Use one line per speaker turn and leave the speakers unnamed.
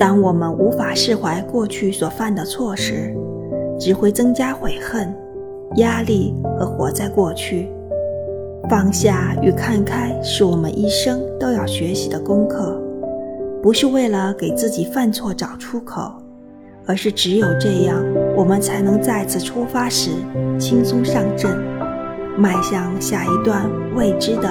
当我们无法释怀过去所犯的错时只会增加悔恨压力和活在过去。放下与看开是我们一生都要学习的功课不是为了给自己犯错找出口而是只有这样我们才能再次出发时轻松上阵迈向下一段未知的